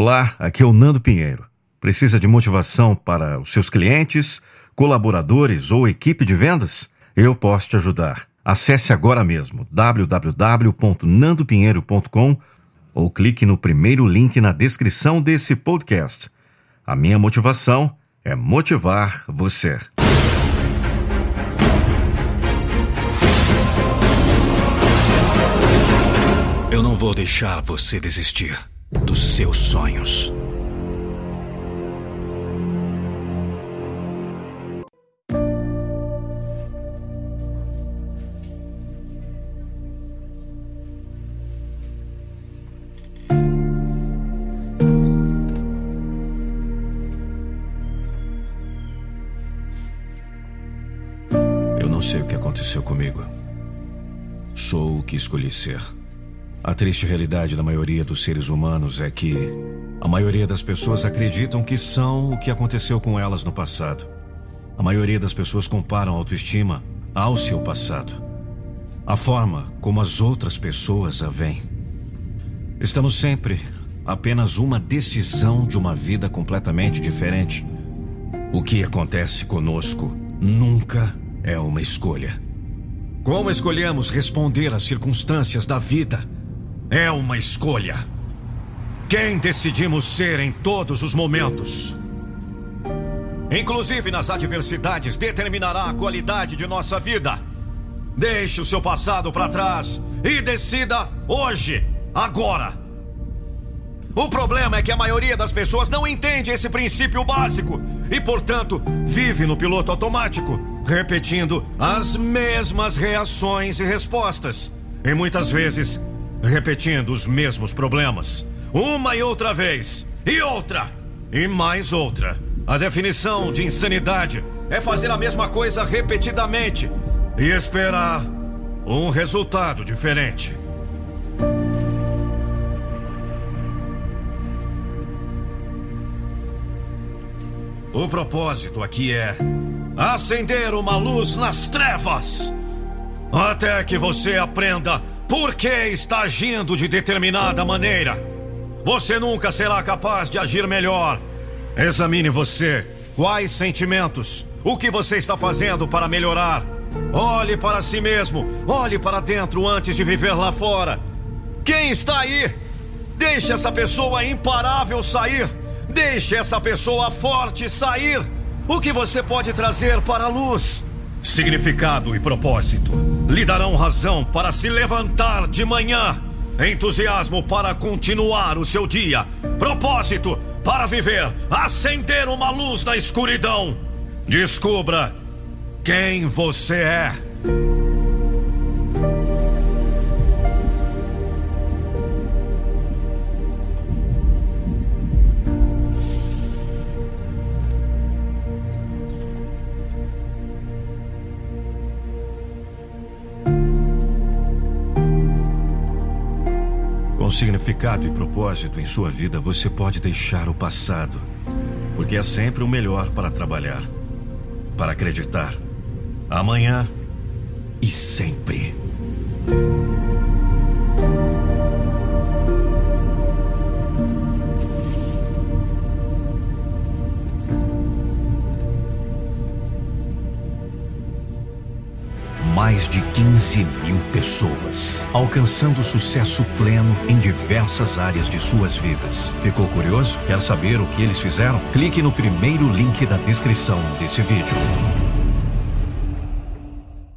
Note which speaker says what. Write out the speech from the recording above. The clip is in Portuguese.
Speaker 1: Olá, aqui é o Nando Pinheiro. Precisa de motivação para os seus clientes, colaboradores ou equipe de vendas? Eu posso te ajudar. Acesse agora mesmo www.nandopinheiro.com ou clique no primeiro link na descrição desse podcast. A minha motivação é motivar você.
Speaker 2: Eu não vou deixar você desistir dos seus sonhos.
Speaker 1: Eu não sei o que aconteceu comigo. Sou o que escolhi ser. A triste realidade da maioria dos seres humanos é que a maioria das pessoas acreditam que são o que aconteceu com elas no passado. A maioria das pessoas comparam a autoestima ao seu passado, a forma como as outras pessoas a veem. Estamos sempre apenas uma decisão de uma vida completamente diferente. O que acontece conosco nunca é uma escolha. Como escolhemos responder às circunstâncias da vida é uma escolha. Quem decidimos ser em todos os momentos, inclusive nas adversidades, determinará a qualidade de nossa vida. Deixe o seu passado para trás e decida hoje, agora. O problema é que a maioria das pessoas não entende esse princípio básico e, portanto, vive no piloto automático, repetindo as mesmas reações e respostas. E muitas vezes repetindo os mesmos problemas, uma e outra vez, e outra, e mais outra. A definição de insanidade é fazer a mesma coisa repetidamente e esperar um resultado diferente. O propósito aqui é acender uma luz nas trevas, até que você aprenda por que está agindo de determinada maneira? Você nunca será capaz de agir melhor. Examine você. Quais sentimentos? O que você está fazendo para melhorar? Olhe para si mesmo. Olhe para dentro antes de viver lá fora. Quem está aí? Deixe essa pessoa imparável sair. Deixe essa pessoa forte sair. O que você pode trazer para a luz? Significado e propósito lhe darão razão para se levantar de manhã, entusiasmo para continuar o seu dia, propósito para viver, acender uma luz na escuridão. Descubra quem você é. Com significado e propósito em sua vida, você pode deixar o passado, porque é sempre o melhor para trabalhar, para acreditar, amanhã e sempre. Mais de 15 mil pessoas, alcançando sucesso pleno em diversas áreas de suas vidas. Ficou curioso? Quer saber o que eles fizeram? Clique no primeiro link da descrição desse vídeo.